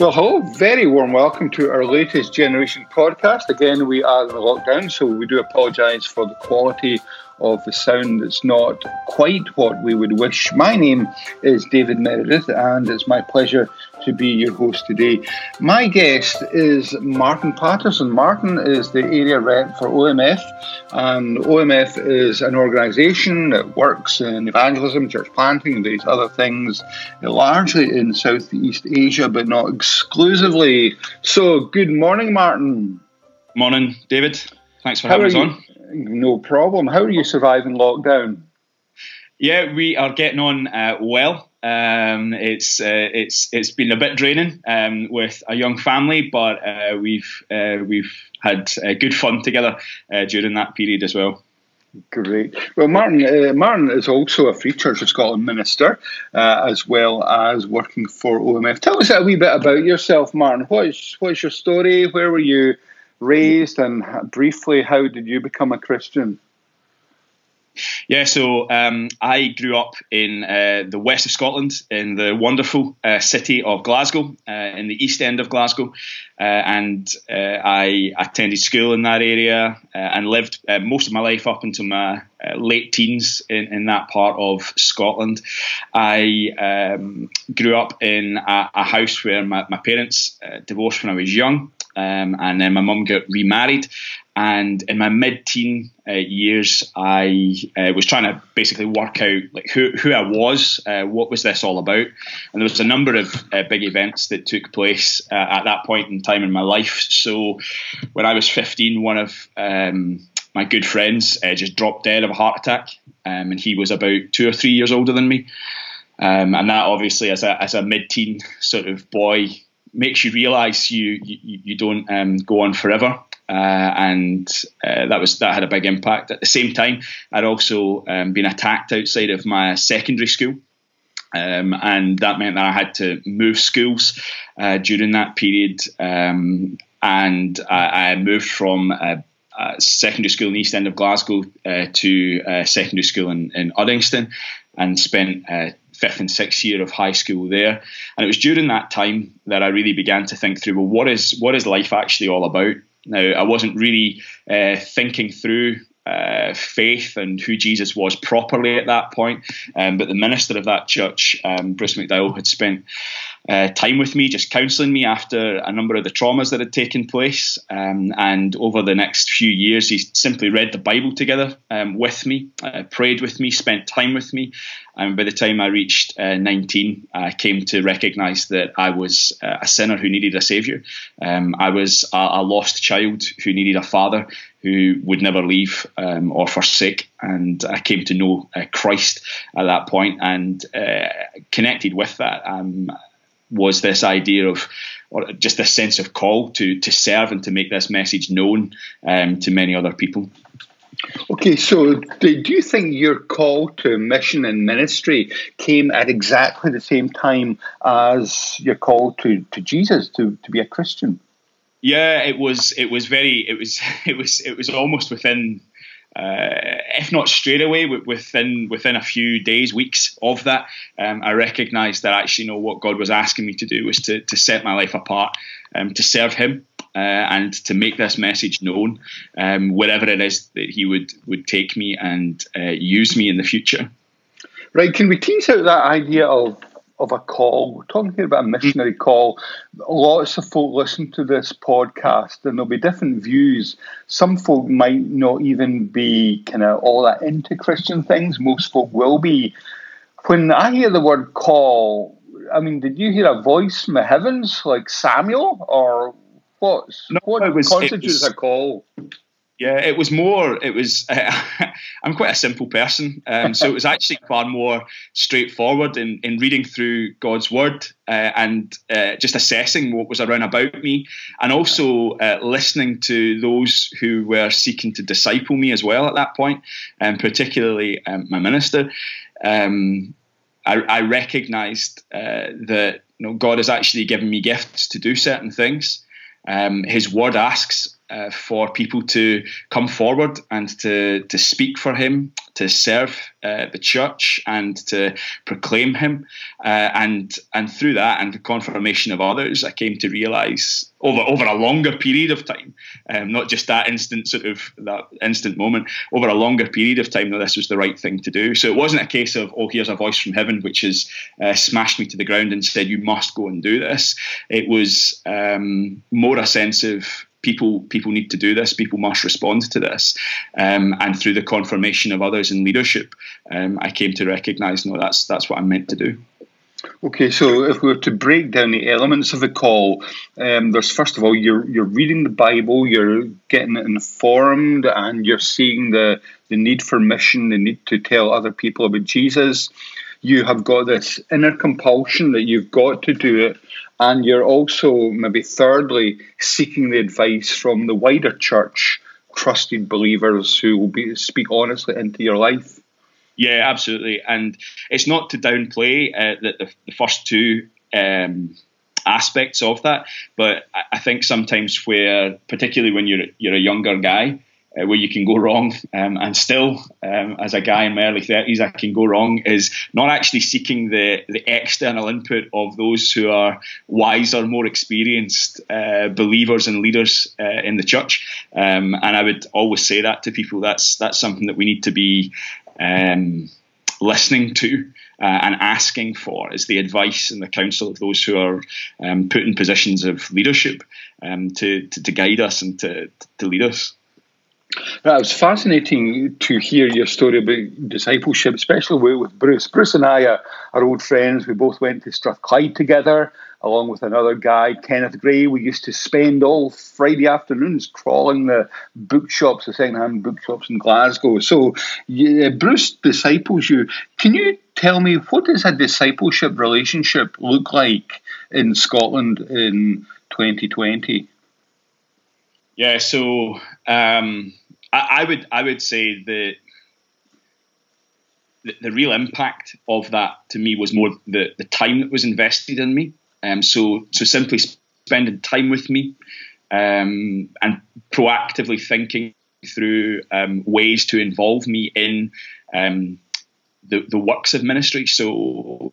Well, hello, very warm welcome to our latest Generation podcast. Again, we are in lockdown, so we do apologise for the quality of the sound that's not quite what we would wish. My name is David Meredith, and it's my pleasure to be your host today. My guest is Martin Patterson. Martin is the area rep for OMF, and OMF is an organisation that works in evangelism, church planting, and these other things, largely in Southeast Asia, but not exclusively. So, good morning, Martin. Morning, David. Thanks for How having us on. No problem. How are you surviving lockdown? Yeah, we are getting on uh, well. Um, it's uh, it's it's been a bit draining um, with a young family, but uh, we've uh, we've had uh, good fun together uh, during that period as well. Great. Well, Martin Martin is also a Free Church of Scotland minister, as well as working for OMF. Tell us a wee bit about yourself, Martin. What is what is your story? Where were you raised, and briefly, how did you become a Christian? Yeah, so um, I grew up in uh, the west of Scotland, in the wonderful uh, city of Glasgow, uh, in the east end of Glasgow, uh, and uh, I attended school in that area uh, and lived most of my life up until my late teens in, in, that part of Scotland. I um, grew up in a, a house where my, my parents divorced when I was young, um, and then my mum got remarried. And in my mid-teen uh, years, I uh, was trying to basically work out like who, who I was, uh, what was this all about, and there was a number of uh, big events that took place uh, at that point in time in my life. So, when I was 15, one of um, my good friends uh, just dropped dead of a heart attack, um, and he was about two or three years older than me. Um, and that obviously, as a as a mid-teen sort of boy, makes you realise you, you, you don't um, go on forever. Uh, and uh, that was that had a big impact. At the same time, I'd also um, been attacked outside of my secondary school, um, and that meant that I had to move schools uh, during that period. Um, and I, I, moved from a secondary school in the east end of Glasgow uh, to secondary school in, in Uddingston, and spent uh, fifth and sixth year of high school there. And it was during that time that I really began to think through, well, what is what is life actually all about? Now, I wasn't really uh, thinking through uh, faith and who Jesus was properly at that point. Um, but the minister of that church, um, Bruce McDowell, had spent uh, time with me, just counselling me after a number of the traumas that had taken place. Um, and over the next few years, he simply read the Bible together um, with me, uh, prayed with me, spent time with me. And by the time I reached uh, 19, I came to recognise that I was uh, a sinner who needed a saviour. Um, I was a, a, lost child who needed a father who would never leave um, or forsake. And I came to know uh, Christ at that point and uh, connected with that. Was this idea of or just this sense of call to to serve and to make this message known um, to many other people. Okay, so do you think your call to mission and ministry came at exactly the same time as your call to, to Jesus to, to be a Christian? Yeah, it was. It was very. It was. It was. It was almost within uh, if not straight away, within within a few days, weeks of that, um, I recognised that actually, you know, what God was asking me to do was to to set my life apart, um, to serve Him, uh, and to make this message known um, wherever it is that He would would take me and uh, use me in the future. Right? Can we tease out that idea of of a call. We're talking here about a missionary call. Lots of folk listen to this podcast, and there'll be different views. Some folk might not even be kind of all that into Christian things. Most folk will be. When I hear the word call, I mean, did you hear a voice from the heavens like Samuel, or what? No, what was, constitutes was, a call? Yeah, it was more. It was. Uh, I'm quite a simple person, um, so it was actually far more straightforward in, in reading through God's word uh, and uh, just assessing what was around about me, and also uh, listening to those who were seeking to disciple me as well at that point, and particularly um, my minister. Um, I, I, recognized uh, that you know, God has actually given me gifts to do certain things. Um, his word asks uh, for people to come forward and to, to speak for him, to serve uh, the church, and to proclaim him. Uh, and and through that and the confirmation of others, I came to realise over over a longer period of time, um, not just that instant sort of that instant moment, over a longer period of time that this was the right thing to do. So it wasn't a case of oh here's a voice from heaven which has uh, smashed me to the ground and said you must go and do this. It was um, more a sense of people people need to do this. People must respond to this, um, and through the confirmation of others in leadership, um, I came to recognise no, that's that's what I'm meant to do. Okay, so if we were to break down the elements of the call, um, there's first of all you're you're reading the Bible, you're getting informed, and you're seeing the the need for mission, the need to tell other people about Jesus. You have got this inner compulsion that you've got to do it, and you're also maybe thirdly seeking the advice from the wider church, trusted believers who will be speak honestly into your life. Yeah, absolutely. And it's not to downplay uh, the, the, the, first two um, aspects of that, but I think sometimes where, particularly when you're you're a younger guy, uh, where you can go wrong, um, and still, um, as a guy in my early thirties, I can go wrong. Is not actually seeking the the external input of those who are wiser, more experienced uh, believers and leaders uh, in the church. Um, and I would always say that to people. That's that's something that we need to be um, listening to. Uh, and asking for is the advice and the counsel of those who are um, put in positions of leadership um, to, to, to, guide us and to, to lead us. Now, it was fascinating to hear your story about discipleship, especially with Bruce. Bruce and I are, are old friends. We both went to Strathclyde together, along with another guy, Kenneth Gray. We used to spend all Friday afternoons crawling the bookshops, the second-hand bookshops in Glasgow. So, yeah, Bruce disciples you. Can you tell me what does a discipleship relationship look like in Scotland in 2020? Yeah, so um, I, I, would I would say that the, the, real impact of that to me was more the, the time that was invested in me. Um, so so simply spending time with me um, and proactively thinking through um, ways to involve me in um, the, the works of ministry. So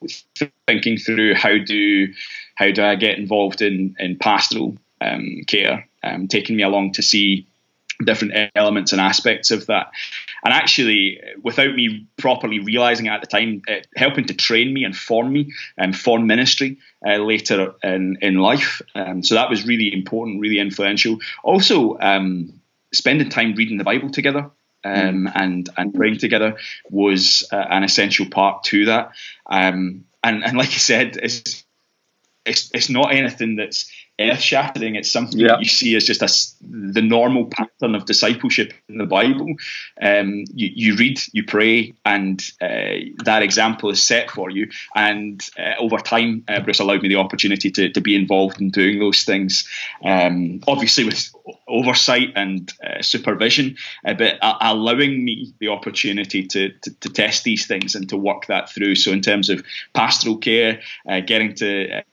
thinking through how do how do I get involved in in pastoral um, care, um, taking me along to see different elements and aspects of that. And actually, without me properly realizing it at the time, uh, helping to train me and form me and form ministry uh, later in, in life. Um, so that was really important, really influential. Also, um, spending time reading the Bible together. Um, mm. and and praying together was uh, an essential part to that. Um, and and like I said, it's it's, it's not anything that's earth shattering. It's something yeah. that you see as just a, the normal pattern of discipleship in the Bible. Um, you, you, read, you pray, and uh, that example is set for you. And uh, over time, uh, Bruce allowed me the opportunity to, to be involved in doing those things. Um, obviously, with oversight and uh, supervision, uh, but allowing me the opportunity to, to, to, test these things and to work that through. So, in terms of pastoral care, uh, getting to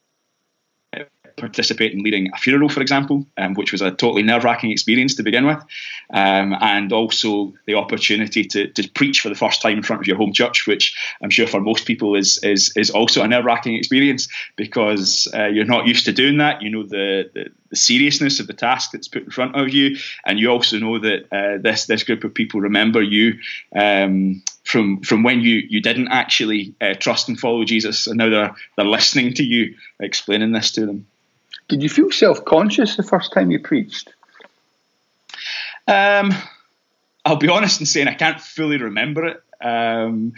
participate in leading a funeral, for example, um, which was a totally nerve wracking experience to begin with, um, and also the opportunity to, to preach for the first time in front of your home church, which I'm sure for most people is is, is also a nerve wracking experience because uh, you're not used to doing that. You know the, the, the seriousness of the task that's put in front of you, and you also know that uh, this this group of people remember you. Um, from from when you you didn't actually uh, trust and follow Jesus, and now they're they're listening to you explaining this to them. Did you feel self conscious the first time you preached? Um, I'll be honest in saying I can't fully remember it. Um,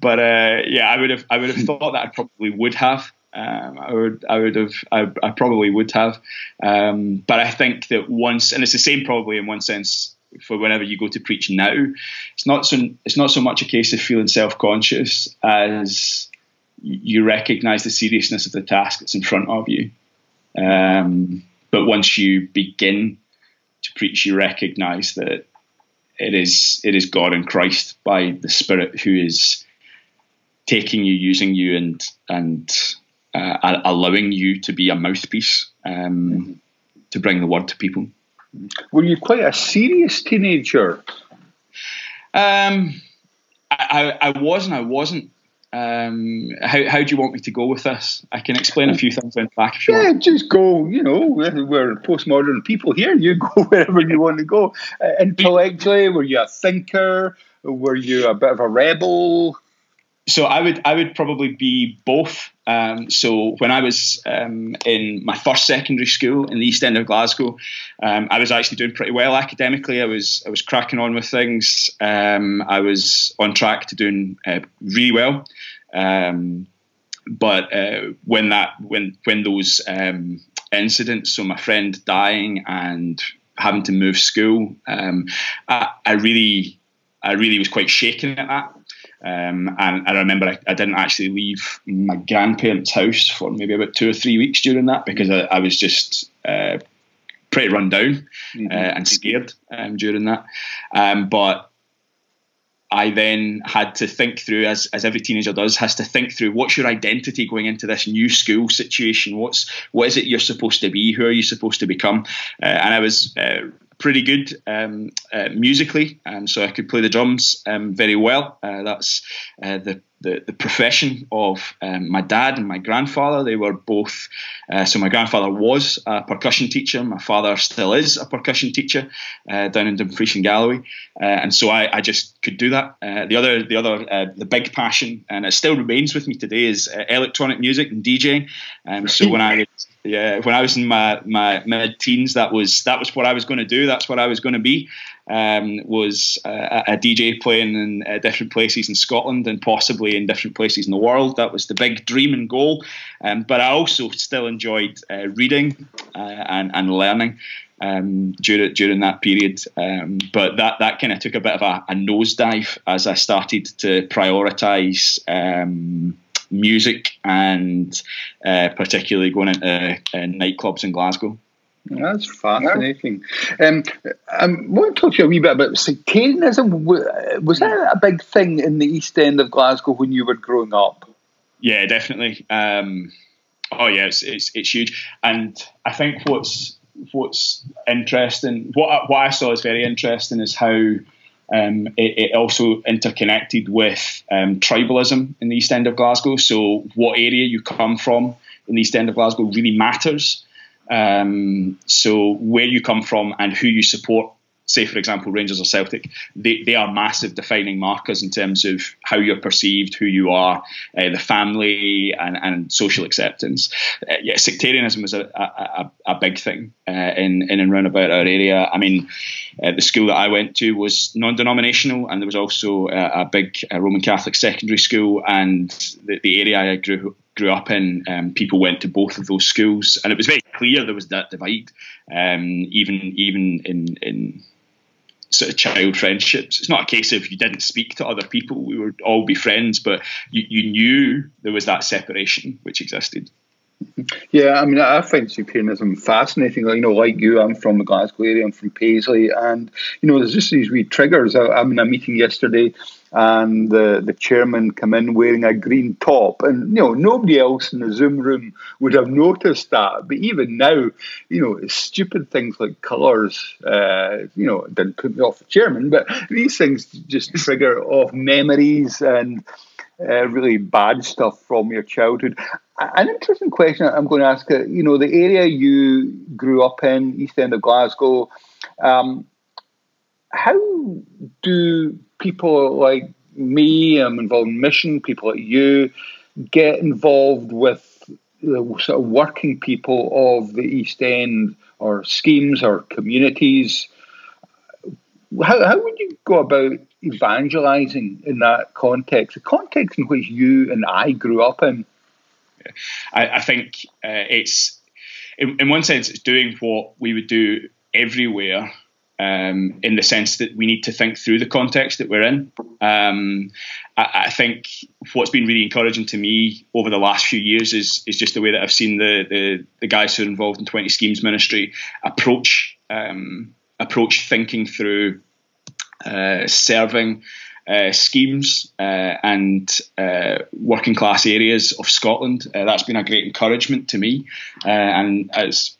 but uh, yeah, I would have I would have thought that I probably would have. Um, I would I would have I, I probably would have. Um, but I think that once, and it's the same probably in one sense for whenever you go to preach now, it's not so it's not so much a case of feeling self conscious as you recognise the seriousness of the task that's in front of you. Um, but once you begin to preach, you recognize that it is it is God and Christ by the Spirit who is taking you, using you, and and uh, allowing you to be a mouthpiece um, to bring the word to people. Were you quite a serious teenager? Um, I, I, I was and I wasn't. Um, how, how do you want me to go with this? I can explain a few things in back if you yeah, want. just go. You know, we're postmodern people here. You go wherever you want to go. Uh, intellectually, were you a thinker? Were you a bit of a rebel? So I would I would probably be both. Um, so when I was um, in my first secondary school in the East End of Glasgow, um, I was actually doing pretty well academically. I was I was cracking on with things. Um, I was on track to doing uh, really well. Um, but uh, when that when when those um, incidents, so my friend dying and having to move school, I, I really I really was quite shaken at that. Um, and, I remember I, I, didn't actually leave my grandparents' house for maybe about two or three weeks during that because I, I was just uh, pretty run down mm-hmm. uh, and scared um, during that. Um, but I then had to think through, as, as every teenager does, has to think through what's your identity going into this new school situation. What's what is it you're supposed to be? Who are you supposed to become? Uh, and I was uh, pretty good um, uh, musically, um, so I could play the drums um, very well. Uh, that's uh, the, the, the profession of um, my dad and my grandfather. They were both. Uh, so my grandfather was a percussion teacher. My father still is a percussion teacher uh, down in Dumfries and Galloway, uh, and so I, I, just could do that. the other the other the big passion, and it still remains with me today, is electronic music and DJing. Um, so when I was yeah, when I was in my, my mid teens, that was that was what I was going to do. That's what I was going to be. Um, was uh, a DJ playing in uh, different places in Scotland and possibly in different places in the world. That was the big dream and goal. Um, but I also still enjoyed uh, reading uh, and, and learning um, during during that period. Um, but that that kind of took a bit of a, a nosedive as I started to prioritise. Um, music and uh, particularly going into uh, nightclubs in Glasgow. That's fascinating. Um, I want to talk to you a wee bit about sectarianism. Was that a big thing in the East End of Glasgow when you were growing up? Yeah, definitely. Um, oh yeah, it's, it's, it's huge, and I think what's what's interesting, what what I saw is very interesting, is how um, it, it, also interconnected with um, tribalism in the East End of Glasgow. So, what area you come from in the East End of Glasgow really matters. Um, so, where you come from and who you support say, for example, Rangers or Celtic, they, they are massive defining markers in terms of how you're perceived, who you are, uh, the family, and, and social acceptance. Uh, yeah, sectarianism is a, a, a big thing uh, in, in and round about our area. I mean, uh, the school that I went to was non denominational, and there was also a, a big Roman Catholic secondary school, and the, the area I grew grew up in, um, people went to both of those schools, and it was very clear there was that divide. Um, even even in in sort of child friendships. It's not a case of you didn't speak to other people; we would all be friends, but you, you knew there was that separation which existed. Yeah, I mean, I find sectarianism fascinating. You know, like you, I'm from the Glasgow area, I'm from Paisley, and you know, there's just these wee triggers. I, I'm in a meeting yesterday, and the the chairman come in wearing a green top, and you know, nobody else in the Zoom room would have noticed that. But even now, you know, stupid things like colours, uh, you know, didn't put me off the chairman, but these things just trigger off memories and. Uh, really bad stuff from your childhood. An interesting question I'm going to ask. Uh, you know, the area you grew up in, East End of Glasgow. Um, how do people like me, I'm involved in mission, people like you, get involved with the sort of working people of the East End or schemes or communities? How, how would you go about evangelizing in that context, the context in which you and I grew up in? I, I think uh, it's in, in, one sense it's doing what we would do everywhere. Um, in the sense that we need to think through the context that we're in. Um, I, I, think what's been really encouraging to me over the last few years is is just the way that I've seen the the, the guys who are involved in Twenty Schemes Ministry approach um, approach thinking through uh, serving uh, schemes uh, and uh, working class areas of Scotland. Uh, that's been a great encouragement to me, uh, and as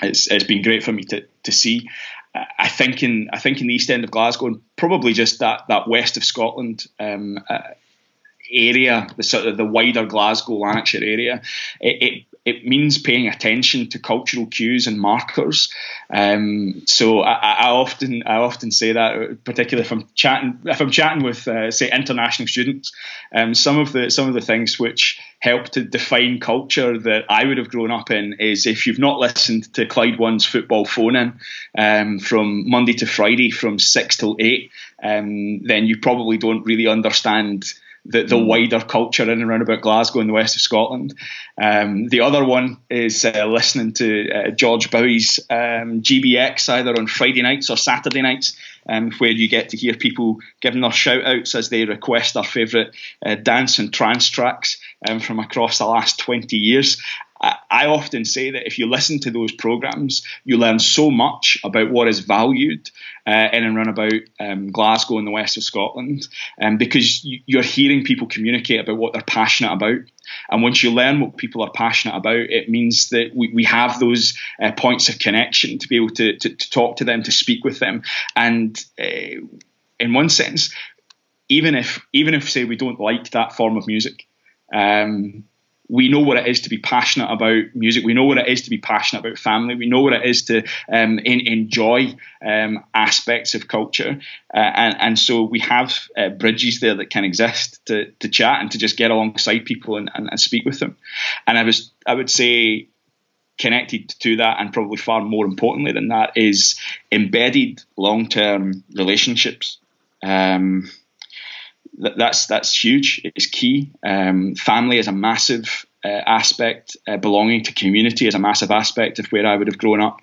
it's, it's been great for me to, to see. I think in I think in the east end of Glasgow and probably just that that west of Scotland um, uh, area, the sort of the wider Glasgow Lanarkshire area, it, it it means paying attention to cultural cues and markers. Um, so I, I, often I often say that, particularly if I'm chatting if I'm chatting with uh, say international students, um, some of the some of the things which help to define culture that I would have grown up in is if you've not listened to Clyde One's football phone in um, from Monday to Friday from six till eight, um, then you probably don't really understand the, the hmm. wider culture in and around about Glasgow and the west of Scotland. Um, the other one is uh, listening to uh, George Bowie's um, GBX either on Friday nights or Saturday nights, um, where you get to hear people giving their shout outs as they request their favourite uh, dance and trance tracks um, from across the last 20 years. I often say that if you listen to those programs, you learn so much about what is valued uh, in and around about um, Glasgow and the west of Scotland, um, because you're hearing people communicate about what they're passionate about. And once you learn what people are passionate about, it means that we, we have those uh, points of connection to be able to, to, to, talk to them, to speak with them. And uh, in one sense, even if even if say we don't like that form of music, um, we know what it is to be passionate about music. We know what it is to be passionate about family. We know what it is to um, in, enjoy um, aspects of culture, uh, and, and so we have uh, bridges there that can exist to, to chat and to just get alongside people and, and, and speak with them. And I was I would say connected to that, and probably far more importantly than that, is embedded long term relationships. Um, that's that's huge. It's key. Um, family is a massive uh, aspect. Uh, belonging to community is a massive aspect of where I would have grown up.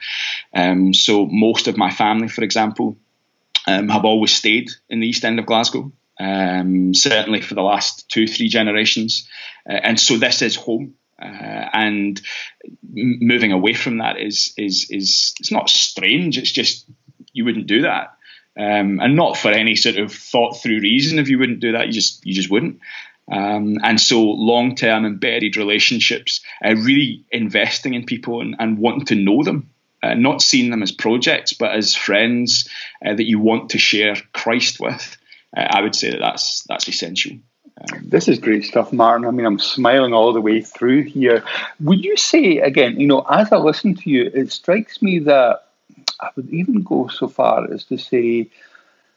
Um, so most of my family, for example, um, have always stayed in the East End of Glasgow. Um, certainly for the last two, three generations, uh, and so this is home. Uh, and moving away from that is is is it's not strange. It's just you wouldn't do that um, and not for any sort of thought through reason. If you wouldn't do that, you just you just wouldn't. Um, and so, long term embedded relationships, uh, really investing in people and, and wanting to know them, uh, not seeing them as projects, but as friends uh, that you want to share Christ with. Uh, I would say that that's that's essential. Um, this is great stuff, Martin. I mean, I'm smiling all the way through here. Would you say again? You know, as I listen to you, it strikes me that I would even go so far as to say,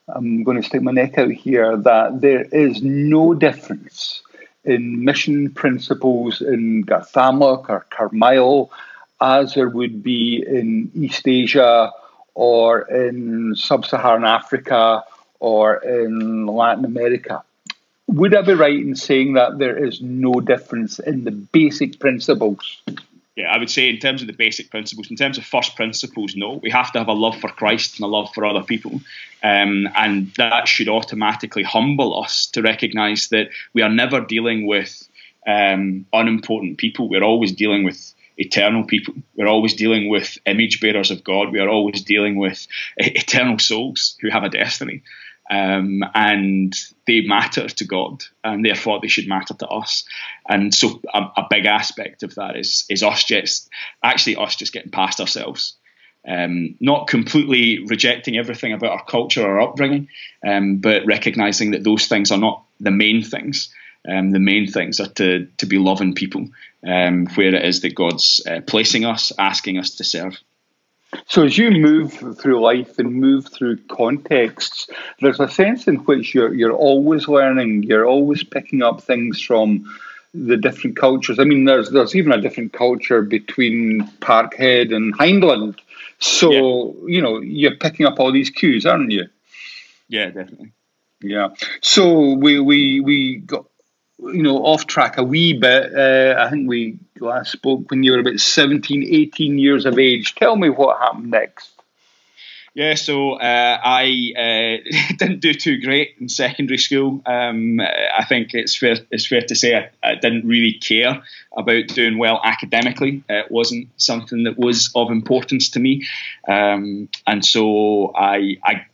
I'm going to stick my neck out here, that there is no difference in mission principles in Garthamlock or Carmyle as there would be in East Asia or in Sub Saharan Africa or in Latin America. Would I be right in saying that there is no difference in the basic principles? Yeah, I would say in terms of the basic principles, in terms of first principles, no, we have to have a love for Christ and a love for other people, um, and that should automatically humble us to recognise that we are never dealing with um, unimportant people. We're always dealing with eternal people. We're always dealing with image bearers of God. We are always dealing with eternal souls who have a destiny um, and they matter to God, and therefore they should matter to us. And so, a, a, big aspect of that is is us just actually us just getting past ourselves, um, not completely rejecting everything about our culture or upbringing, um, but recognizing that those things are not the main things. Um, the main things are to to be loving people um, where it is that God's uh, placing us, asking us to serve. So as you move through life and move through contexts, there's a sense in which you're you're always learning, you're always picking up things from the different cultures. I mean, there's there's even a different culture between Parkhead and Hyndland. So yeah. you know, you're picking up all these cues, aren't you? Yeah, definitely. Yeah. So we we we got you know, off track a wee bit. Uh, I think we last spoke when you were about 17, 18 years of age. Tell me what happened next. Yeah, so uh, I uh, didn't do too great in secondary school. Um, I think it's fair it's fair to say I, I, didn't really care about doing well academically. It wasn't something that was of importance to me, um, and so I, I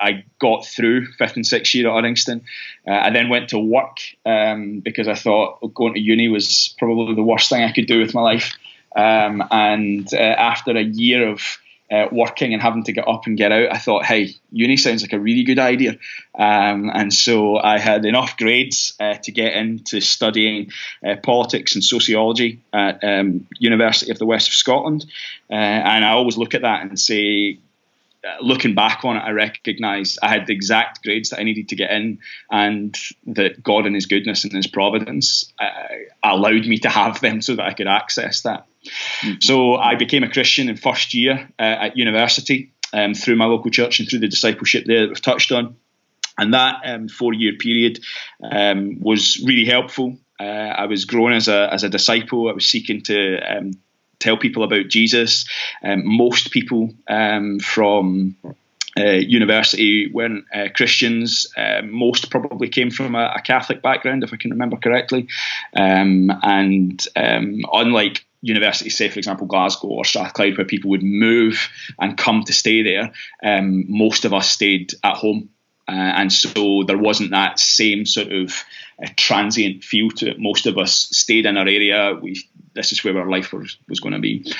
I got through fifth and sixth year at Uddingston. Uh, I then went to work um, because I thought going to uni was probably the worst thing I could do with my life. Um, and uh, after a year of uh, working and having to get up and get out, I thought, hey, uni sounds like a really good idea. Um, and so I had enough grades uh, to get into studying uh, politics and sociology at um, University of the West of Scotland. Uh, and I always look at that and say, looking back on it, I recognise I had the exact grades that I needed to get in, and that God, in His goodness and His providence, uh, allowed me to have them so that I could access that. Mm-hmm. So I became a Christian in first year uh, at university um, through my local church and through the discipleship there that we've touched on. And that um, four year period um, was really helpful. Uh, I was growing as a, as a disciple. I was seeking to um, tell people about Jesus. Um, most people um, from uh, university weren't uh, Christians. Uh, most probably came from a, a, Catholic background, if I can remember correctly. Um, and um, unlike universities, say for example Glasgow or Strathclyde, where people would move and come to stay there, um, most of us stayed at home. Uh, and so there wasn't that same sort of uh, transient feel to it. Most of us stayed in our area. We this is where our life was, was going to be.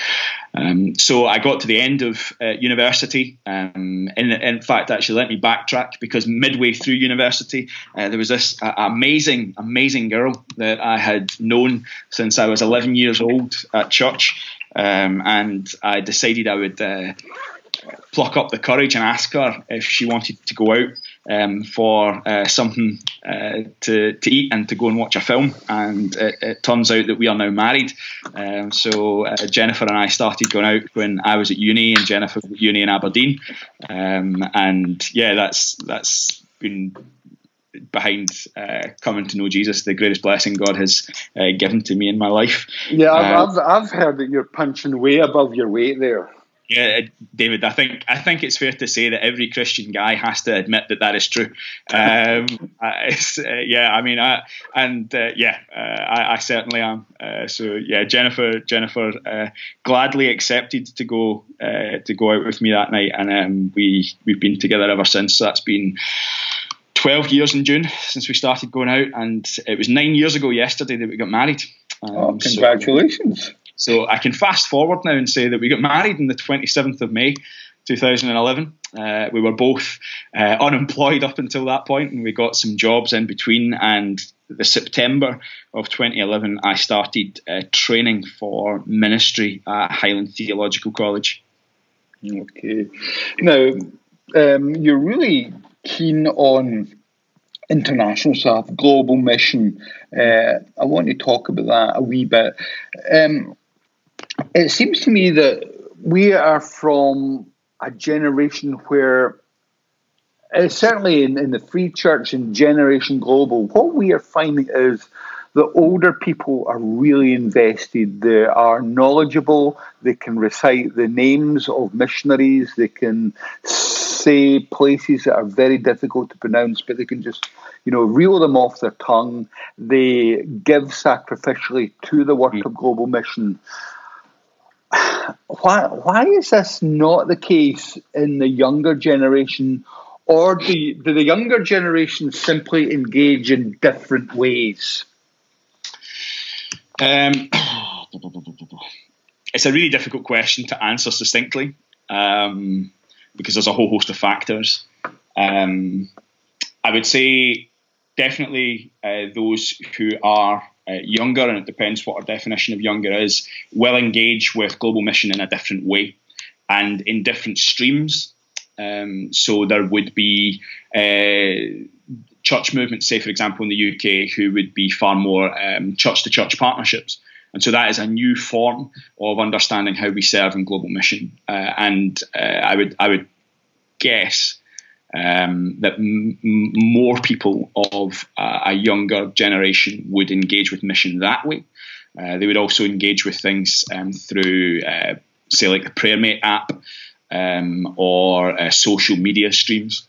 Um, so I got to the end of uh, university. Um, in, in, fact, actually, let me backtrack because midway through university, uh, there was this uh, amazing, amazing girl that I had known since I was 11 years old at church. Um, and I decided I would uh, pluck up the courage and ask her if she wanted to go out um, for uh, something uh, to, to eat and to go and watch a film. And it, it turns out that we are now married. Um, so uh, Jennifer and I started going out when I was at uni, and Jennifer was at uni in Aberdeen. Um, and yeah, that's that's been behind uh, coming to know Jesus, the greatest blessing God has uh, given to me in my life. Yeah, I've, uh, I've, I've heard that you're punching way above your weight there. Yeah, David, I think I think it's fair to say that every Christian guy has to admit that that is true. Um, uh, yeah, I mean, I, and uh, yeah, uh, I, I, certainly am. Uh, so yeah, Jennifer, Jennifer uh, gladly accepted to go uh, to go out with me that night, and um, we we've been together ever since. So that's been. 12 years in June since we started going out, and it was nine years ago yesterday that we got married. Um, oh, congratulations! So, so I can fast forward now and say that we got married on the 27th of May 2011. Uh, we were both uh, unemployed up until that point, and we got some jobs in between. And the September of 2011, I started uh, training for ministry at Highland Theological College. Okay. Now, um, you're really keen on international stuff, global mission. Uh, I want to talk about that a wee bit. Um, it seems to me that we are from a generation where, uh, certainly in, in the Free Church and Generation Global, what we are finding is the older people are really invested. They are knowledgeable. They can recite the names of missionaries. They can say places that are very difficult to pronounce, but they can just, you know, reel them off their tongue. They give sacrificially to the work of global mission why why is this not the case in the younger generation, or do, do the younger generation simply engage in different ways? Um, it's a really difficult question to answer succinctly um, because there's a whole host of factors. Um, I would say definitely uh, those who are uh, younger, and it depends what our definition of younger is, will engage with global mission in a different way and in different streams. Um, so there would be uh, church movements, say for example in the UK, who would be far more church to church partnerships. And so that is a new form of understanding how we serve in global mission. Uh, and uh, I would I would guess um, that m- more people of uh, a younger generation would engage with mission that way. Uh, they would also engage with things um, through, uh, say, like the PrayerMate app um, or uh, social media streams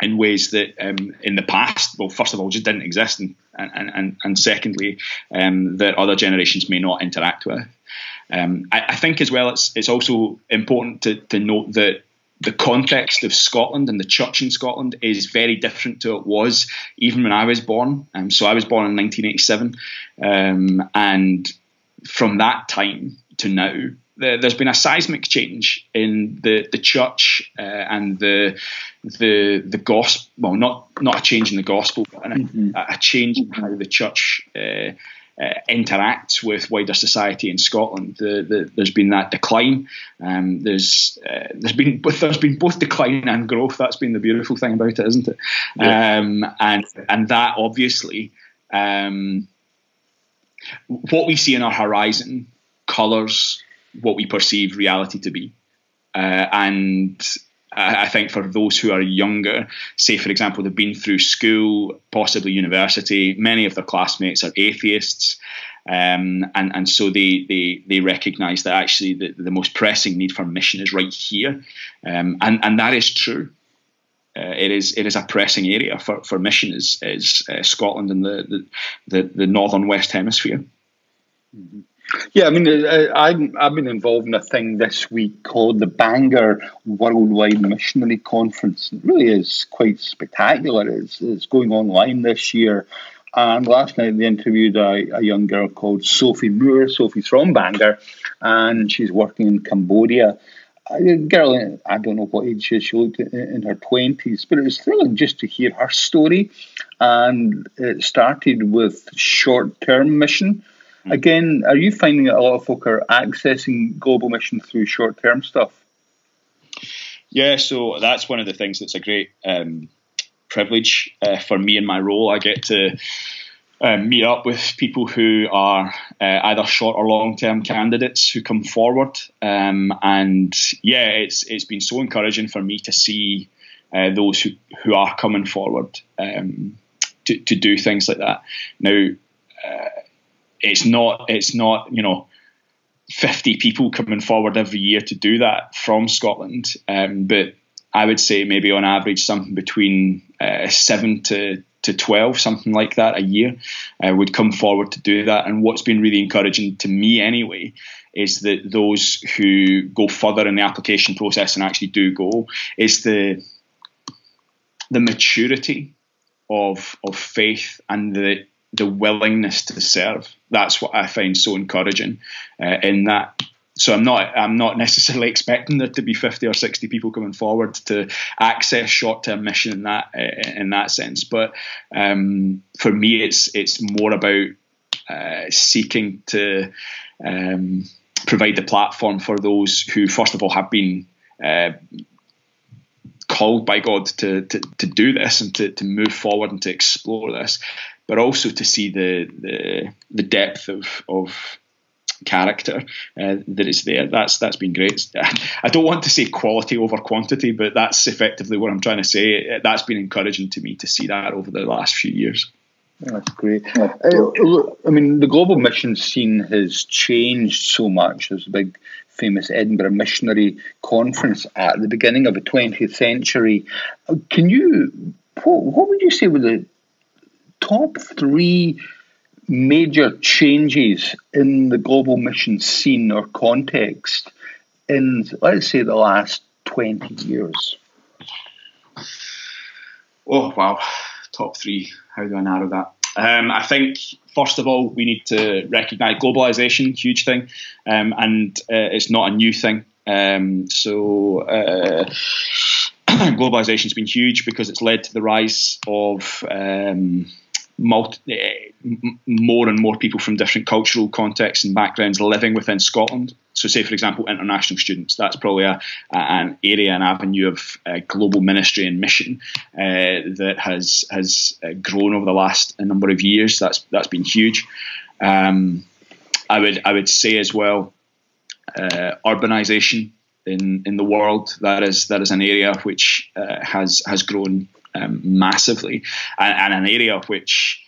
in ways that um, in the past, well, first of all, just didn't exist, and and and, and secondly, um, that other generations may not interact with. Um, I, I, think as well, it's it's also important to, to note that the context of Scotland and the church in Scotland is very different to it was even when I was born. Um, so I was born in 1987, um, and from that time to now, there's been a seismic change in the the church uh, and the the the gospel. Well, not not a change in the gospel, but mm-hmm. a, a, change in how the church. Uh, uh, interacts with wider society in Scotland. The, the, there's been that decline. Um, there's uh, there's been there's been both decline and growth. That's been the beautiful thing about it, isn't it? Yeah. Um, and and that obviously um, what we see in our horizon colours what we perceive reality to be. Uh, and I think for those who are younger, say for example, they've been through school, possibly university, many of their classmates are atheists. Um, and, and so they, they, they recognise that actually the, the most pressing need for mission is right here. Um, and, and that is true. Uh, it is it is a pressing area for, for mission is, is uh, Scotland and the, the, the, the northern West Hemisphere. Mm-hmm. Yeah, I mean, uh, I'm, I've been involved in a thing this week called the Bangor Worldwide Missionary Conference. It really is quite spectacular. It's, it's going online this year. And last night they interviewed a, a young girl called Sophie Moore. Sophie's from Bangor and she's working in Cambodia. A girl, I don't know what age she is, she looked in her 20s, but it was thrilling just to hear her story. And it started with short term mission Mm. Again, are you finding that a lot of folk are accessing global mission through short term stuff? Yeah, so that's one of the things that's a great um, privilege uh, for me in my role. I get to uh, meet up with people who are uh, either short or long term candidates who come forward, um, and yeah, it's it's been so encouraging for me to see uh, those who who are coming forward um, to to do things like that. Now uh, it's not it's not you know 50 people coming forward every year to do that from Scotland, um, but I would say maybe on average something between uh, seven to to 12, something like that a year, uh, would come forward to do that. And what's been really encouraging to me anyway is that those who go further in the application process and actually do go is the the maturity of of faith and the the willingness to serve. That's what I find so encouraging uh, in that. So I'm not I'm not necessarily expecting there to be 50 or 60 people coming forward to access short-term mission in that uh, in that sense. But um, for me, it's it's more about uh, seeking to um, provide the platform for those who, first of all, have been uh, called by God to, to, to do this and to, to move forward and to explore this, but also to see the the, the depth of of character uh, that is there. That's that's been great. I don't want to say quality over quantity, but that's effectively what I'm trying to say. That's been encouraging to me to see that over the last few years. That's great. Uh, look, I mean, the global mission scene has changed so much. There's a big, famous Edinburgh Missionary Conference at the beginning of the 20th century. Uh, can you, what, what would you say were the top three major changes in the global mission scene or context in, let's say, the last 20 years? Oh, wow. Top three. How do I narrow that? Um, I think, first of all, we need to recognise globalisation, huge thing, um, and uh, it's not a new thing. Um, so, uh, globalisation has been huge because it's led to the rise of um, multi, more and more people from different cultural contexts and backgrounds living within Scotland. So, say for example, international students. That's probably a, an area, an avenue of uh, global ministry and mission uh, that has has grown over the last number of years. That's that's been huge. Um, I would I would say as well, uh, urbanisation in in the world that is that is an area which has has grown um, massively, and, and, an area which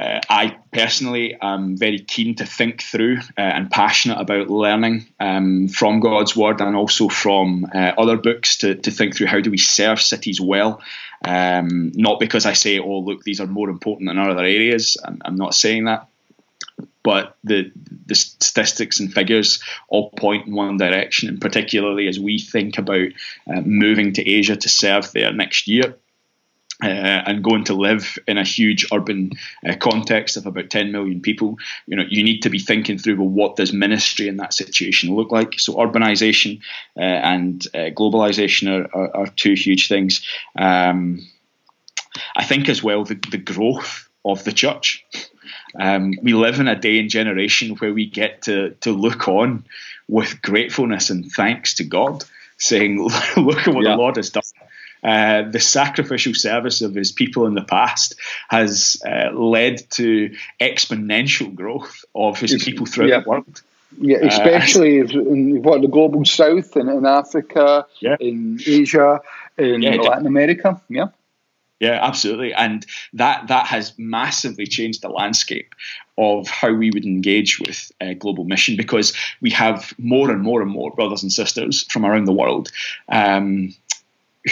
uh, I personally am very keen to think through uh, and passionate about learning um, from God's Word and also from uh, other books to, to think through how do we serve cities well. Um, not because I say, oh, look, these are more important than other areas. I'm, I'm not saying that but the the statistics and figures all point in one direction, and particularly as we think about uh, moving to Asia to serve there next year. uh, and going to live in a huge urban uh, context of about 10 million people, you know, you need to be thinking through well, what does ministry in that situation look like? So urbanization uh, and uh, globalization are, are, are, two huge things. Um, I think as well the, the growth of the church. Um, we live in a day and generation where we get to to look on with gratefulness and thanks to God, saying, "Look at what yeah. the Lord has done." Uh, the sacrificial service of his people in the past has uh, led to exponential growth of his it's, people throughout yeah. the world. Yeah, uh, especially uh, in what the global south and in Africa, yeah. in Asia, in yeah, Latin America. Yeah. Yeah, absolutely, and that that has massively changed the landscape of how we would engage with uh, global mission because we have more and more and more brothers and sisters from around the world um,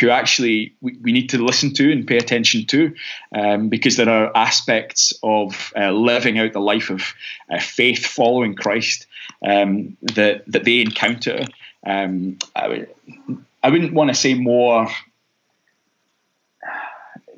who actually we, we, need to listen to and pay attention to um, because there are aspects of uh, living out the life of uh, faith following Christ um, that, that they encounter. Um, I, I wouldn't want to say more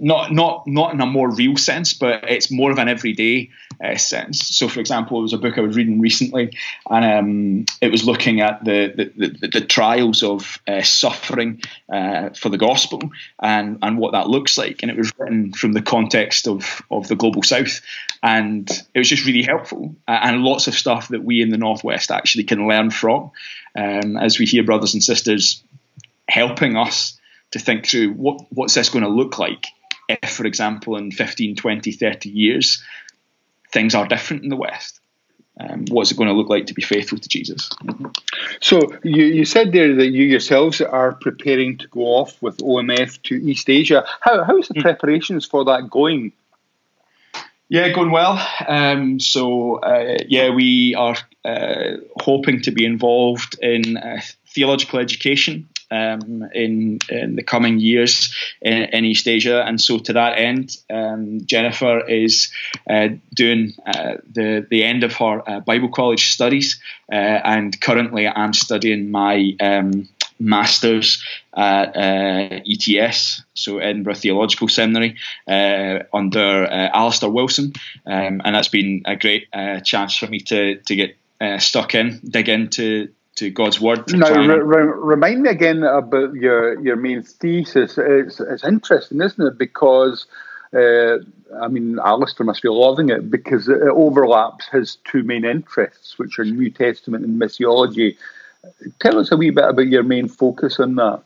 not not not in a more real sense, but it's more of an everyday uh, sense. So, for example, it was a book I was reading recently, and um, it was looking at the the, the, the trials of uh, suffering uh, for the gospel and and what that looks like. And it was written from the context of of the global south, and it was just really helpful and lots of stuff that we in the northwest actually can learn from um, as we hear brothers and sisters helping us to think through what what's this going to look like if, for example, in 15, 20, 30 years, things are different in the West. Um, what's it going to look like to be faithful to Jesus? So you, you said there that you yourselves are preparing to go off with OMF to East Asia. How, how's the mm. preparations for that going? Yeah, going well. Um, so uh, yeah, we are uh, hoping to be involved in uh, theological education um, in in the coming years in, in, East Asia, and so to that end, um, Jennifer is uh, doing uh, the the end of her uh, Bible college studies, uh, and currently I'm studying my um, masters at uh, ETS, so Edinburgh Theological Seminary, uh, under Alistair Wilson, um, and that's been a great chance for me to to get stuck in, dig into to God's word. now, re- re- remind me again about your your main thesis. It's, it's interesting, isn't it? Because uh, I mean, Alistair must be loving it because it overlaps his two main interests, which are New Testament and missiology. Tell us a wee bit about your main focus on that.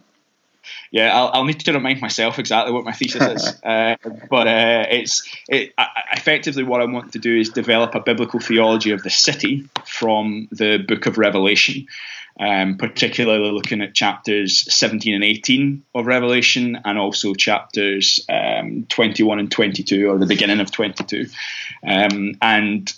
Yeah, I'll, I'll, need to remind myself exactly what my thesis is, uh, but uh, it's it, I, effectively what I want to do is develop a biblical theology of the city from the Book of Revelation, um, particularly looking at chapters 17 and 18 of Revelation, and also chapters um, 21 and 22, or the beginning of 22, um, and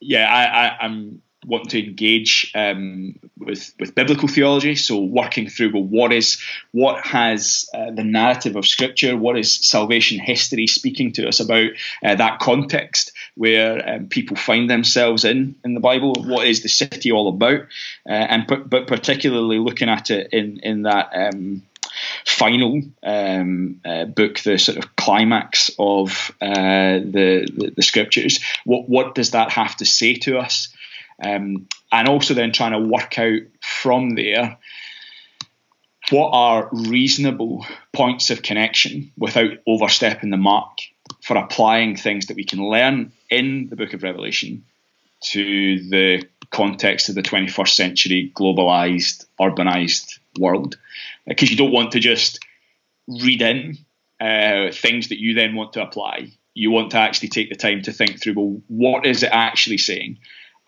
yeah, I, I, I'm want to engage um, with with biblical theology. So working through well, what is what has uh, the narrative of Scripture, what is salvation history speaking to us about uh, that context where um, people find themselves in in the Bible. What is the city all about, uh, and but particularly looking at it in in that. Um, final um, uh, book, the sort of climax of uh, the, the, the scriptures. What what does that have to say to us? Um, and also then trying to work out from there what are reasonable points of connection without overstepping the mark for applying things that we can learn in the book of Revelation to the context of the 21st century globalized, urbanized world. Because you don't want to just read in uh, things that you then want to apply. You want to actually take the time to think through well, what is it actually saying?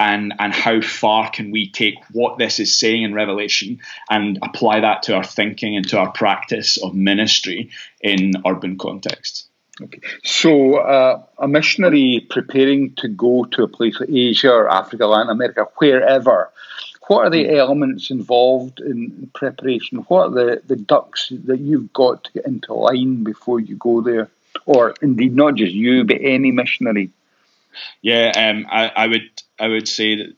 And and how far can we take what this is saying in Revelation and apply that to our thinking and to our practice of ministry in urban contexts. Okay. So, uh, a missionary preparing to go to a place like Asia or Africa, Latin America, wherever, what are the hmm. elements involved in preparation? What are the, the ducks that you've got to get into line before you go there? Or indeed, not just you, but any missionary? Yeah, um, I, I, would I would say that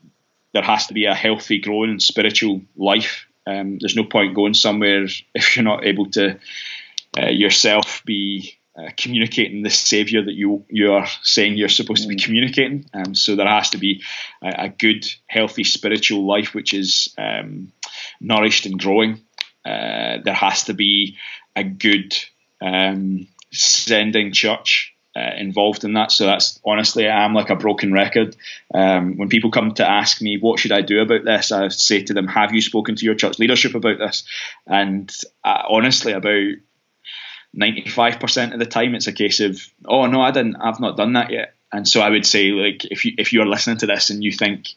there has to be a healthy, growing spiritual life. Um, there's no point going somewhere if you're not able to uh, yourself be uh, communicating the savior that you you are saying you're supposed to be mm. communicating. Um, so there has to be a, a good, healthy spiritual life which is um, nourished and growing. Uh, there has to be a good um, sending church uh, involved in that. So that's honestly, I'm like a broken record. Um, when people come to ask me, what should I do about this? I say to them, have you spoken to your church leadership about this? And uh, honestly, about 95% of the time, it's a case of, oh, no, I didn't, I've not done that yet. And so I would say, like, if you, if you're listening to this and you think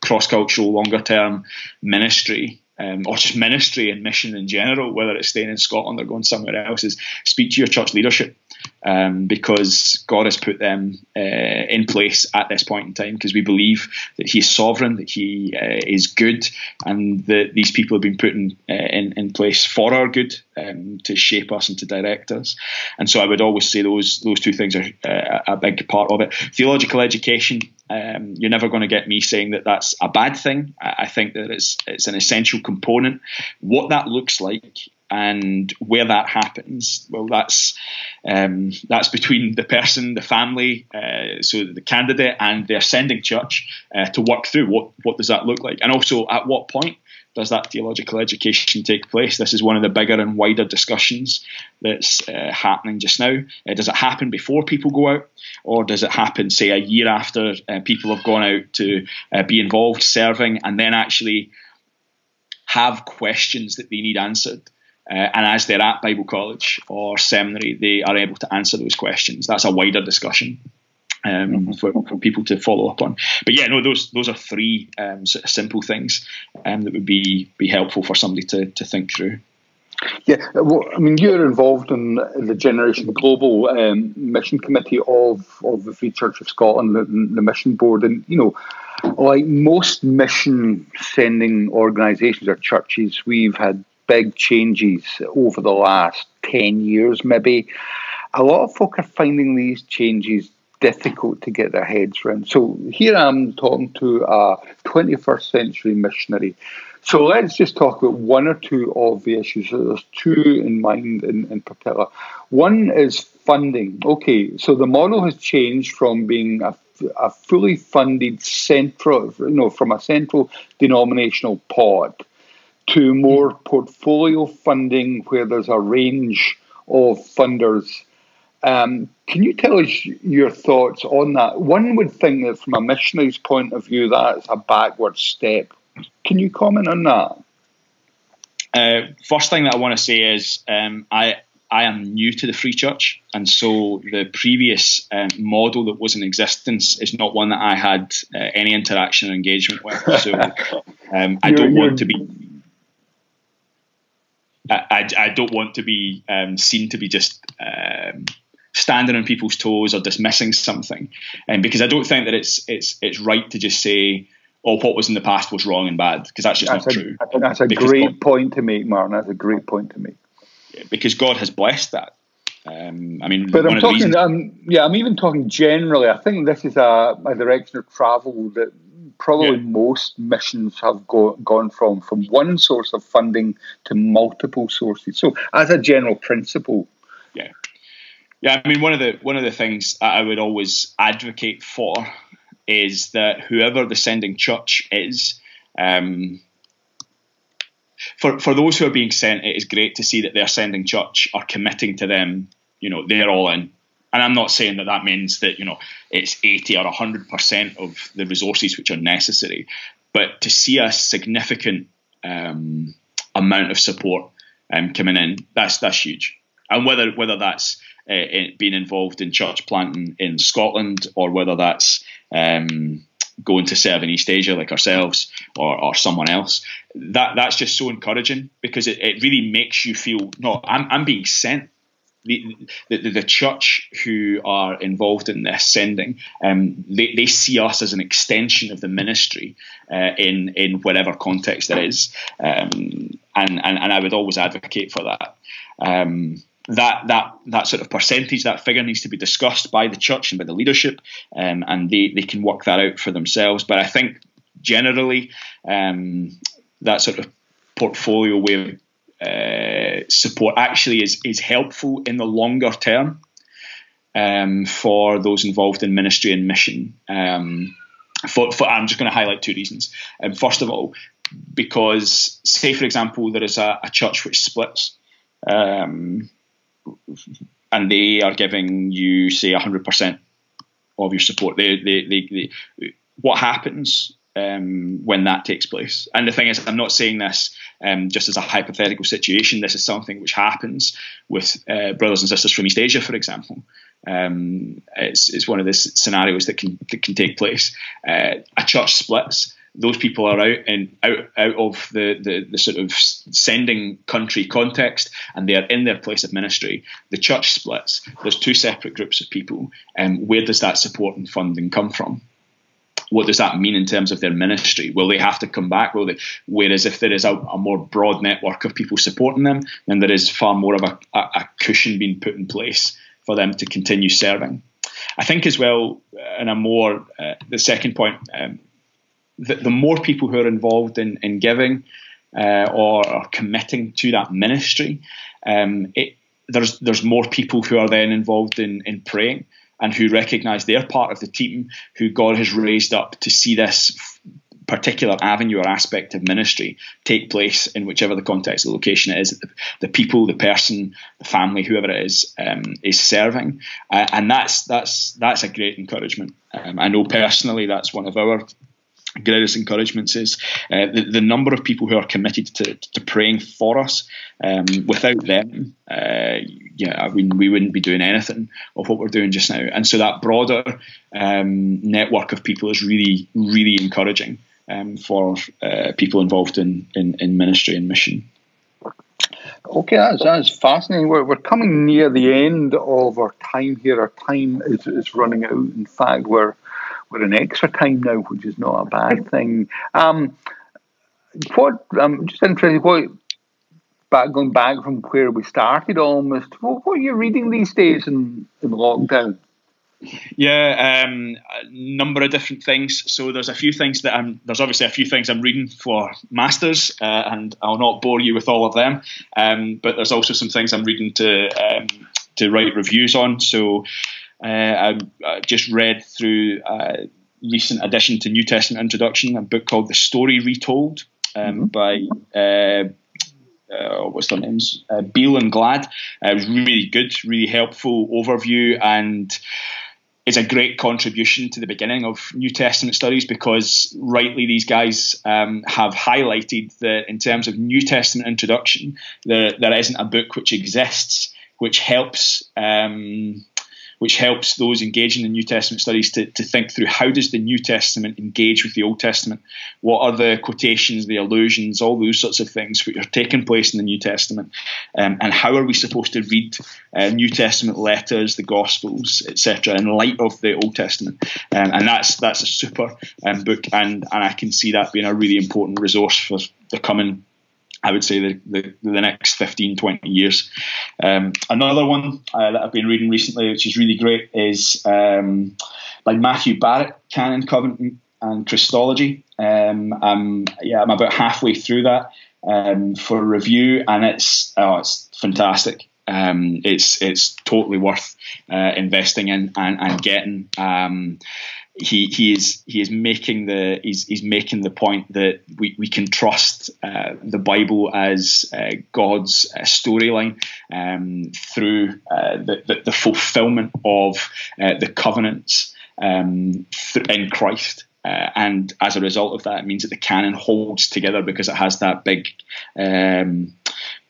cross cultural, longer term ministry, um, or just ministry and mission in general, whether it's staying in Scotland or going somewhere else, is speak to your church leadership um, because God has put them uh, in place at this point in time because we believe that He is sovereign, that He uh, is good, and that these people have been put in, uh, in, in, place for our good um, to shape us and to direct us. And so I would always say those those two things are uh, a big part of it. Theological education. Um, you're never going to get me saying that that's a bad thing. I think that it's it's an essential component. What that looks like and where that happens, well, that's um, that's between the person, the family, uh, so the candidate, and the ascending church uh, to work through what what does that look like, and also at what point does that theological education take place? This is one of the bigger and wider discussions that's uh, happening just now. Uh, does it happen before people go out, or does it happen, say, a year after uh, people have gone out to uh, be involved serving, and then actually have questions that they need answered? Uh, and as they're at Bible college or seminary, they are able to answer those questions. That's a wider discussion um, mm-hmm. for, for, people to follow up on. But yeah, no, those those are three um, sort of simple things um, that would be be helpful for somebody to, to think through. Yeah, well, I mean, you're involved in the Generation Global um, Mission Committee of, of the Free Church of Scotland, the, the Mission Board, and you know, like most mission sending organisations or churches, we've had big changes over the last 10 years, maybe. A lot of folk are finding these changes difficult to get their heads around. So here I'm talking to a 21st century missionary. So let's just talk about one or two of the issues. There's two in mind in, in particular. One is funding. Okay, so the model has changed from being a, a fully funded central, you know, from a central denominational pod to more portfolio funding where there's a range of funders. Um, can you tell us your thoughts on that? One would think that from a missionary's point of view, that's a backward step. Can you comment on that? Uh, first thing that I want to say is um, I I am new to the Free Church, and so the previous um, model that was in existence is not one that I had uh, any interaction or engagement with. So um, I don't want to be I, I, don't want to be um, seen to be just um, standing on people's toes or dismissing something, and um, because I don't think that it's it's it's right to just say, "Oh, what was in the past was wrong and bad," because that's just that's not a, true. That's a because great God, point to make, Martin. That's a great point to make. Because God has blessed that. Um, I mean, but I'm talking. Um, yeah, I'm even talking generally. I think this is a, a direction of travel that probably yeah. most missions have go, gone from from one source of funding to multiple sources. So, as a general principle, yeah, yeah. I mean, one of the one of the things I would always advocate for is that whoever the sending church is. Um, for, for those who are being sent, it is great to see that their sending church are committing to them. You know, they're all in and I'm not saying that that means that you know it's 80 or 100 percent of the resources which are necessary, but to see a significant um, amount of support um, coming in, that's that's huge. And whether whether that's uh, in, being involved in church planting in Scotland or whether that's um, going to serve in East Asia like ourselves or, or someone else, that that's just so encouraging because it, it really makes you feel no, I'm I'm being sent. The, the, the, church who are involved in this sending, um, they, they see us as an extension of the ministry uh, in in whatever context there is, um, and, and and I would always advocate for that. Um, that that that sort of percentage, that figure needs to be discussed by the church and by the leadership, um, and they they can work that out for themselves. But I think generally um, that sort of portfolio way uh, support actually is is helpful in the longer term um, for those involved in ministry and mission. Um, for, for, I'm just going to highlight two reasons. Um, first of all, because say for example there is a, a church which splits, um, and they are giving you say 100% of your support. They, they, they, they what happens um, when that takes place. And the thing is, I'm not saying this um, just as a hypothetical situation. This is something which happens with uh, brothers and sisters from East Asia, for example. Um, it's, it's one of the scenarios that can that can take place. Uh, a church splits. Those people are out and out out of the, the, the sort of sending country context, and they are in their place of ministry. The church splits. There's two separate groups of people, and um, where does that support and funding come from? what does that mean in terms of their ministry? Will they have to come back? Will they? Whereas if there is a, a more broad network of people supporting them, then there is far more of a, a, a cushion being put in place for them to continue serving. I think as well, and a more uh, the second point, um, the, the, more people who are involved in, in giving uh, or, or, committing to that ministry, um, it, there's there's more people who are then involved in in praying and who recognise they're part of the team who God has raised up to see this particular avenue or aspect of ministry take place in whichever the context, the location it is, the, the people, the person, the family, whoever it is, um, is serving, uh, and that's that's that's a great encouragement. Um, I know personally that's one of our greatest encouragements is uh, the, the, number of people who are committed to, to praying for us. Um, without them, uh, yeah, I mean, we wouldn't be doing anything of what we're doing just now. And so that broader um, network of people is really, really encouraging um, for uh, people involved in, in, in, ministry and mission. Okay, that's, that's fascinating. We're, we're coming near the end of our time here. Our time is, is running out. In fact, we're we're in extra time now, which is not a bad thing. Um, what I'm um, just interested, what back going back from where we started almost, what, what are you reading these days in, in lockdown? Yeah, um, a number of different things. So there's a few things that I'm. There's obviously a few things I'm reading for masters, uh, and I'll not bore you with all of them. Um, but there's also some things I'm reading to um, to write reviews on. So uh, I, just read through a recent addition to New Testament Introduction, a book called The Story Retold um, mm-hmm. by. Uh, uh, what's their names? Uh, Beale and Gladd. Uh, it was really good, really helpful overview, and it's a great contribution to the beginning of New Testament studies because rightly these guys um, have highlighted that in terms of New Testament introduction, there, there isn't a book which exists which helps um, which helps those engaging in New Testament studies to, to think through how does the New Testament engage with the Old Testament? What are the quotations, the allusions, all those sorts of things which are taking place in the New Testament? Um, and how are we supposed to read uh, New Testament letters, the Gospels, etc., in light of the Old Testament? Um, and that's that's a super um, book, and, and I can see that being a really important resource for the coming I would say the, the, the, next 15, 20 years. Um, another one uh, that I've been reading recently, which is really great, is um, by Matthew Barrett, Canon, Covenant, and Christology. Um, I'm, yeah, I'm about halfway through that um, for review, and it's oh, it's fantastic. Um, it's it's totally worth uh, investing in and, and getting. Um, he he is he is making the he's, he's making the point that we, we can trust uh, the Bible as uh, God's uh, storyline um, through uh, the, the, the fulfillment of uh, the covenants um, in Christ. Uh, and as a result of that, it means that the canon holds together because it has that big um,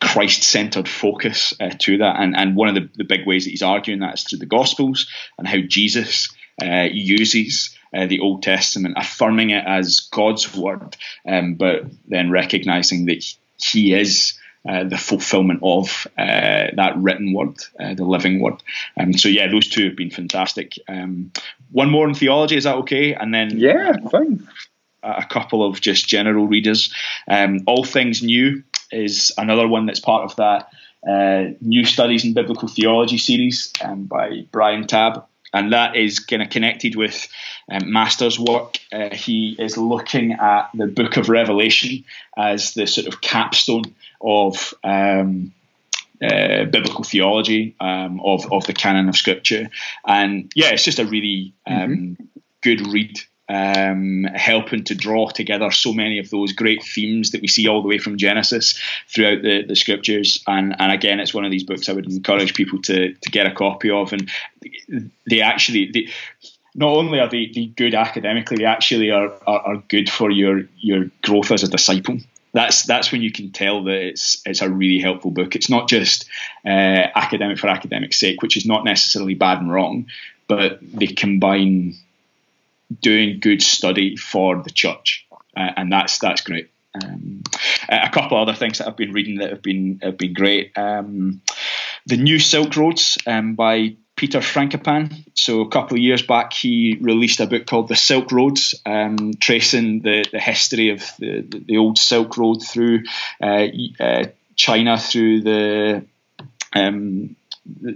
Christ-centered focus to that. And and one of the, the big ways that he's arguing that is through the Gospels and how Jesus uh, uses uh, the Old Testament, affirming it as God's word, um, but then recognizing that He is. Uh, the fulfillment of uh, that written word, uh, the living word. Um, so yeah, those two have been fantastic. Um, one more in theology, is that okay? And then yeah, fine. A couple of just general readers. Um, All Things New is another one that's part of that uh, New Studies in Biblical Theology series um, by Brian Tabb and that is kind of connected with um, Master's work. Uh, he is looking at the Book of Revelation as the sort of capstone of um, uh, biblical theology um, of of the canon of Scripture, and yeah, it's just a really um, mm-hmm. good read. Um, helping to draw together so many of those great themes that we see all the way from Genesis throughout the, the scriptures. And, and again, it's one of these books I would encourage people to, to get a copy of. And they actually, they, not only are they, they good academically, they actually are, are, are good for your, your growth as a disciple that's that's when you can tell that it's it's a really helpful book. It's not just uh, academic for academic sake, which is not necessarily bad and wrong, but they combine doing good study for the church, uh, and that's that's great. Um, a couple other things that I've been reading that have been have been great. Um, the New Silk Roads um, by Peter Frankopan. So a couple of years back, he released a book called The Silk Roads, um, tracing the, the history of the, the old Silk Road through uh, uh, China, through the um,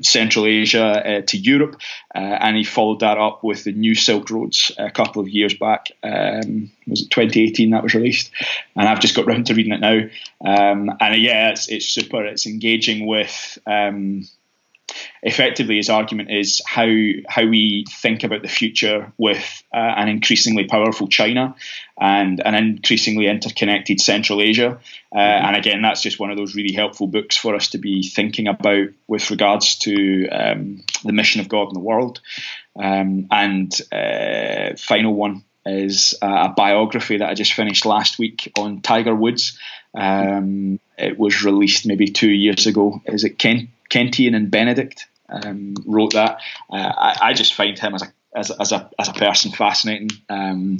Central Asia uh, to Europe, uh, and he followed that up with the New Silk Roads a couple of years back. Um, was it 2018 that was released? And I've just got round to reading it now. Um, and yeah, it's, it's super. It's engaging with um, effectively his argument is how how we think about the future with uh, an increasingly powerful China and an increasingly interconnected Central Asia. Uh, mm-hmm. and again, that's just one of those really helpful books for us to be thinking about with regards to um, the mission of God in the world. Um, and uh, final one is a biography that I just finished last week on Tiger Woods. Um, it was released maybe two years ago. Is it Kent Keteyian and Benedict um, wrote that. Uh, I, I, just find him as a as, as a as a person fascinating. Um,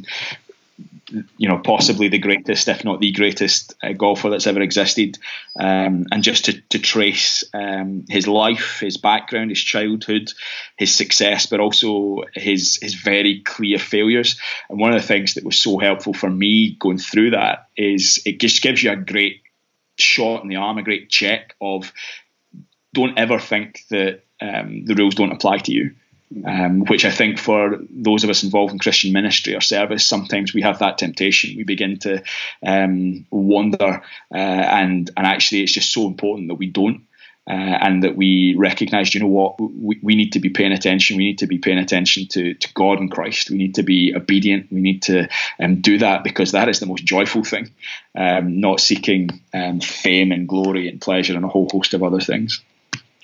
you know, possibly the greatest, if not the greatest, uh, golfer that's ever existed. Um, and just to, to trace um, his life, his background, his childhood, his success, but also his his very clear failures. And one of the things that was so helpful for me going through that is it just gives you a great shot in the arm, a great check of don't ever think that um, the rules don't apply to you. Um, which I think for those of us involved in Christian ministry or service, sometimes we have that temptation. We begin to um, wonder, uh, and and actually, it's just so important that we don't. Uh, and that we recognize, you know what, we, we need to be paying attention. We need to be paying attention to, to God and Christ. We need to be obedient. We need to um, do that because that is the most joyful thing, um, not seeking um, fame and glory and pleasure and a whole host of other things.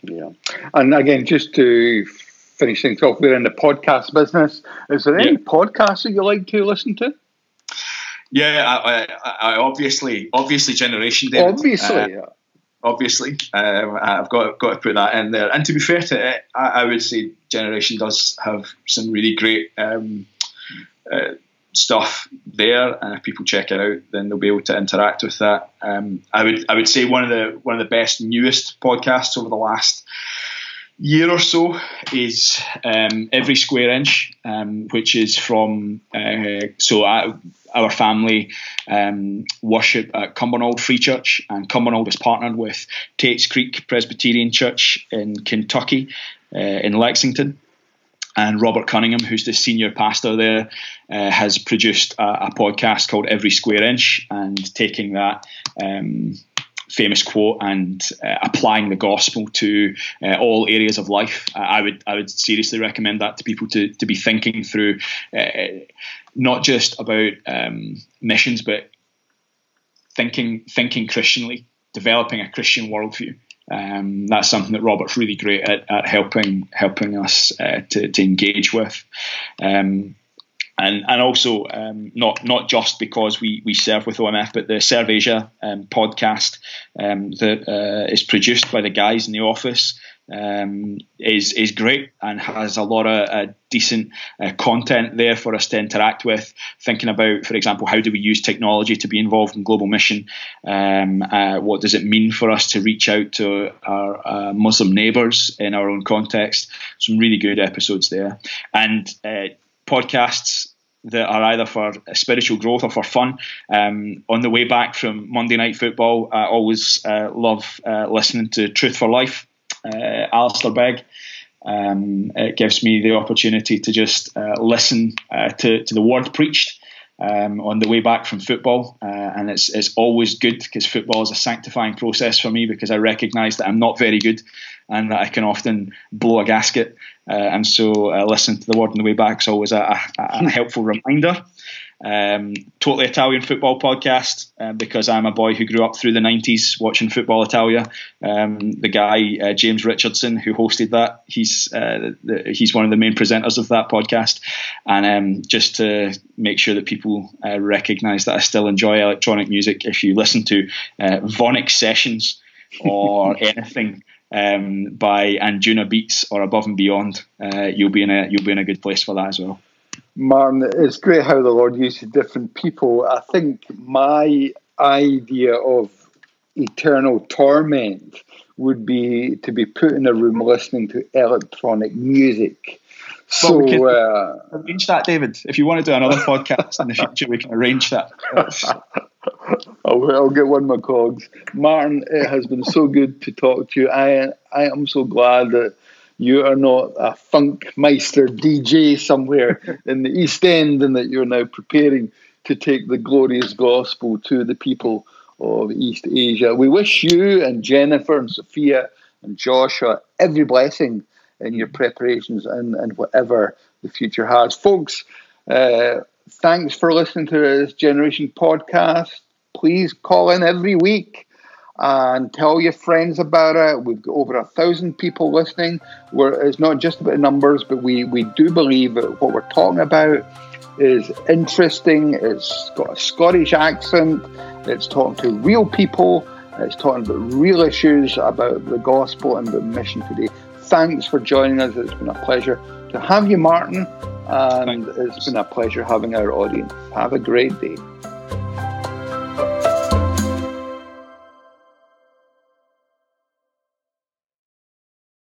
Yeah. And again, just to finish things off, we're in the podcast business. Is there any yeah. podcasts that you like to listen to? Yeah, I, I, I obviously, obviously, Generation David. Obviously, uh, yeah. Obviously, um, I've got got to put that in there. And to be fair to it, I, I would say Generation does have some really great um, uh, stuff there, and if people check it out, then they'll be able to interact with that. Um, I would I would say one of the one of the best newest podcasts over the last year or so is um, every square inch, um, which is from uh, so I, our family um, worship at Cumbernauld Free Church, and Cumbernauld is partnered with Tates Creek Presbyterian Church in Kentucky, uh, in Lexington and Robert Cunningham, who's the senior pastor there, uh, has produced a, a, podcast called Every Square Inch, and taking that um, famous quote and uh, applying the gospel to uh, all areas of life. I would I would seriously recommend that to people to to be thinking through, uh, not just about um, missions, but thinking thinking Christianly, developing a Christian worldview. Um, that's something that Robert's really great at, at helping helping us uh, to, to, engage with. Um, and, and also um, not not just because we, we serve with OMF, but the Serve Asia um, podcast um, that uh, is produced by the guys in the office um, is is great and has a lot of uh, decent uh, content there for us to interact with. Thinking about, for example, how do we use technology to be involved in global mission? Um, uh, what does it mean for us to reach out to our uh, Muslim neighbours in our own context? Some really good episodes there, and uh, podcasts that are either for spiritual growth or for fun. Um, on the way back from Monday Night Football, I always uh, love uh, listening to Truth for Life uh, Alistair Begg. Um, it gives me the opportunity to just uh, listen uh, to, to the word preached um, on the way back from football, uh, and it's it's always good because football is a sanctifying process for me because I recognise that I'm not very good, and that I can often blow a gasket, uh, and so uh, listening to the word on the way back is always a, a, a helpful reminder. Um, totally Italian football podcast uh, because I'm a boy who grew up through the 90s watching Football Italia. Um, the guy uh, James Richardson who hosted that, he's uh, the, he's one of the main presenters of that podcast. And um, just to make sure that people uh, recognise that I still enjoy electronic music, if you listen to uh, VONYC Sessions or anything. Um, by Anjunabeats or Above and Beyond, uh, you'll be in a you'll be in a good place for that as well. Martin, it's great how the Lord uses different people. I think my idea of eternal torment would be to be put in a room listening to electronic music. So well, we uh, arrange that, David. If you want to do another podcast in the future, we can arrange that. I'll, I'll, get one of my cogs. Martin, it has been so good to talk to you. I I am so glad that you are not a funk meister DJ somewhere in the East End and that you're now preparing to take the glorious gospel to the people of East Asia. We wish you and Jennifer and Sophia and Joshua every blessing in your preparations and, and whatever the future has. Folks, uh, thanks for listening to this Generation podcast. Please call in every week Uh, and tell your friends about it. We've got over a thousand people listening. We're, it's not just about numbers, but we, we do believe that what we're talking about is interesting. It's got a Scottish accent. It's talking to real people. It's talking about real issues about the gospel and the mission today. Thanks for joining us. It's been a pleasure to have you, Martin, and it's been a pleasure having our audience. Have a great day.